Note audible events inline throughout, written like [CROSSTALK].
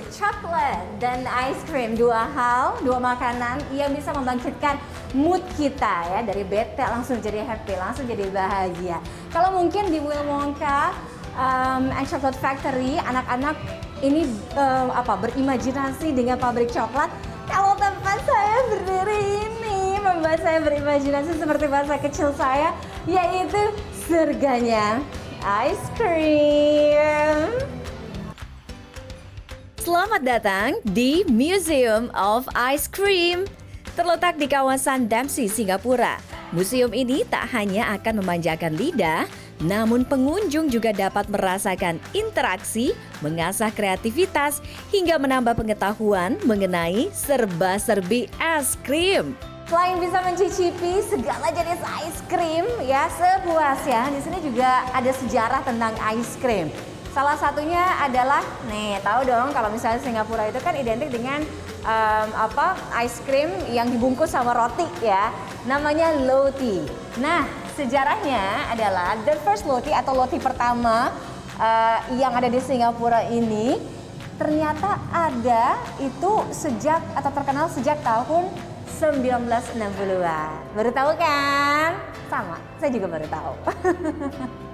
Coklat dan ice cream. Dua hal, dua makanan yang bisa membangkitkan mood kita ya dari bete langsung jadi happy, langsung jadi bahagia. Kalau mungkin di Willy Wonka um, and Chocolate Factory, anak-anak ini um, apa berimajinasi dengan pabrik coklat. Kalau tempat saya berdiri ini membuat saya berimajinasi seperti masa kecil saya, yaitu surganya ice cream. Selamat datang di Museum of Ice Cream. Terletak di kawasan Dempsey, Singapura. Museum ini tak hanya akan memanjakan lidah, namun pengunjung juga dapat merasakan interaksi, mengasah kreativitas, hingga menambah pengetahuan mengenai serba-serbi es krim. Selain bisa mencicipi segala jenis ice cream ya sepuasnya, di sini juga ada sejarah tentang ice cream. Salah satunya adalah, nih tahu dong kalau misalnya Singapura itu kan identik dengan um, apa ice cream yang dibungkus sama roti ya, namanya roti. Nah sejarahnya adalah the first roti atau roti pertama uh, yang ada di Singapura ini ternyata ada itu sejak atau terkenal sejak tahun 1960-an. Baru tahu kan? Sama, saya juga baru tahu. [LAUGHS]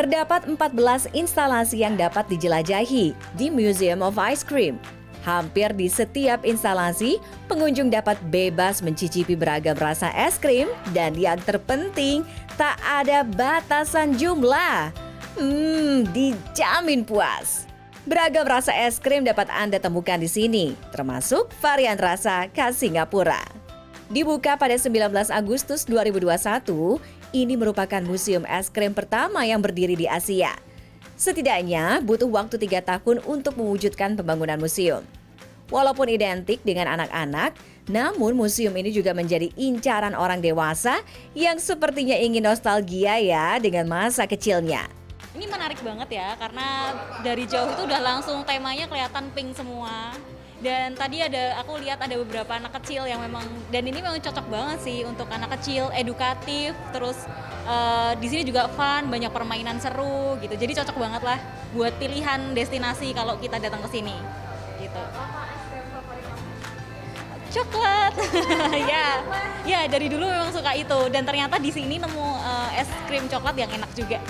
Terdapat 14 instalasi yang dapat dijelajahi di Museum of Ice Cream. Hampir di setiap instalasi, pengunjung dapat bebas mencicipi beragam rasa es krim dan yang terpenting, tak ada batasan jumlah. Hmm, dijamin puas. Beragam rasa es krim dapat Anda temukan di sini, termasuk varian rasa khas Singapura. Dibuka pada 19 Agustus 2021, ini merupakan museum es krim pertama yang berdiri di Asia. Setidaknya butuh waktu tiga tahun untuk mewujudkan pembangunan museum. Walaupun identik dengan anak-anak, namun museum ini juga menjadi incaran orang dewasa yang sepertinya ingin nostalgia ya dengan masa kecilnya. Ini menarik banget ya, karena dari jauh itu udah langsung temanya kelihatan pink semua dan tadi ada aku lihat ada beberapa anak kecil yang memang dan ini memang cocok banget sih untuk anak kecil edukatif terus uh, di sini juga fun banyak permainan seru gitu. Jadi cocok banget lah buat pilihan destinasi kalau kita datang ke sini gitu. Coklat. [LAUGHS] Ya ya dari dulu memang suka itu. Dan ternyata di sini nemu uh, es krim coklat yang enak juga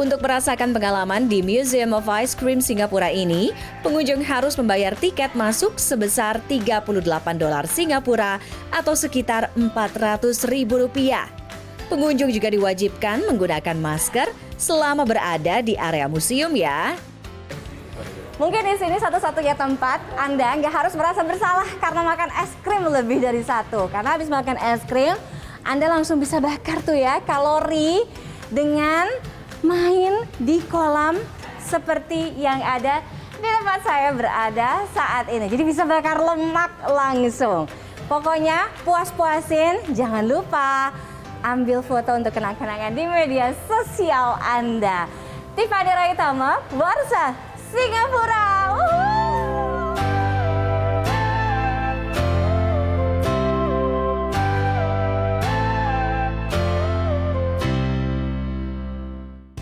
untuk merasakan pengalaman di Museum of Ice Cream Singapura ini, pengunjung harus membayar tiket masuk sebesar 38 dolar Singapura atau sekitar 400 ribu rupiah. Pengunjung juga diwajibkan menggunakan masker selama berada di area museum ya. Mungkin di sini satu-satunya tempat Anda nggak harus merasa bersalah karena makan es krim lebih dari satu. Karena habis makan es krim, Anda langsung bisa bakar tuh ya kalori dengan main di kolam seperti yang ada di tempat saya berada saat ini. Jadi bisa bakar lemak langsung. Pokoknya puas-puasin, jangan lupa ambil foto untuk kenang-kenangan di media sosial Anda. Tiffany Raitama, Warsa, Singapura.